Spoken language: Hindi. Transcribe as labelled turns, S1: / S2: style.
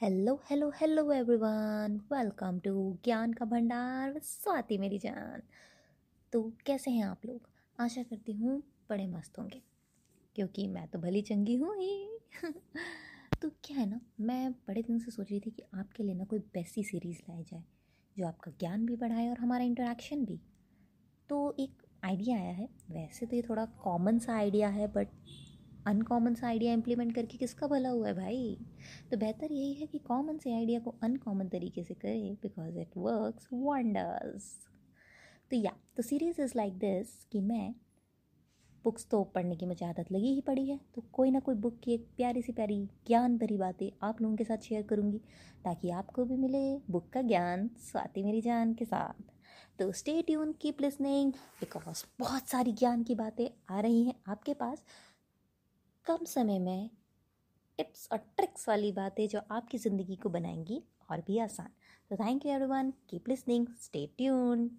S1: Hello hello hello everyone. Welcome to ज्ञान का भंडार स्वाति मेरी जान। तो कैसे हैं आप लोग? आशा करती हूँ बड़े मस्त होंगे, क्योंकि मैं तो भली चंगी हूँ ही। तो क्या है ना, मैं बड़े दिन से सोच रही थी कि आपके लिए ना कोई बेस्टी सीरीज़ लाई जाए, जो आपका ज्ञान भी बढ़ाए और हमारा इंटरेक्शन भी। तो एक आइडिया आया है, वैसे तो ये थोड़ा कॉमन सा आइडिया है, बट अनकॉमन सा आइडिया इम्प्लीमेंट करके किसका भला हुआ है भाई? तो बेहतर यही है कि कॉमन से आइडिया को अनकॉमन तरीके से करें बिकॉज़ इट वर्क्स वंडर्स तो या तो सीरीज़ इज़ लाइक दिस कि मैं बुक्स तो पढ़ने की मुझे आदत लगी ही पड़ी है तो कोई ना कोई बुक की एक प्यारी सी प्यारी ज्ञान भरी बातें आप लोगों के साथ शेयर करूँगी, ताकि आपको भी मिले बुक का ज्ञान स्वाति मेरी जान के साथ। तो stay tune keep listening because बहुत सारी ज्ञान की बातें आ रही हैं आपके पास कम समय में टिप्स और ट्रिक्स वाली बातें जो आपकी ज़िंदगी को बनाएँगी और भी आसान। तो thank you everyone. Keep listening stay tuned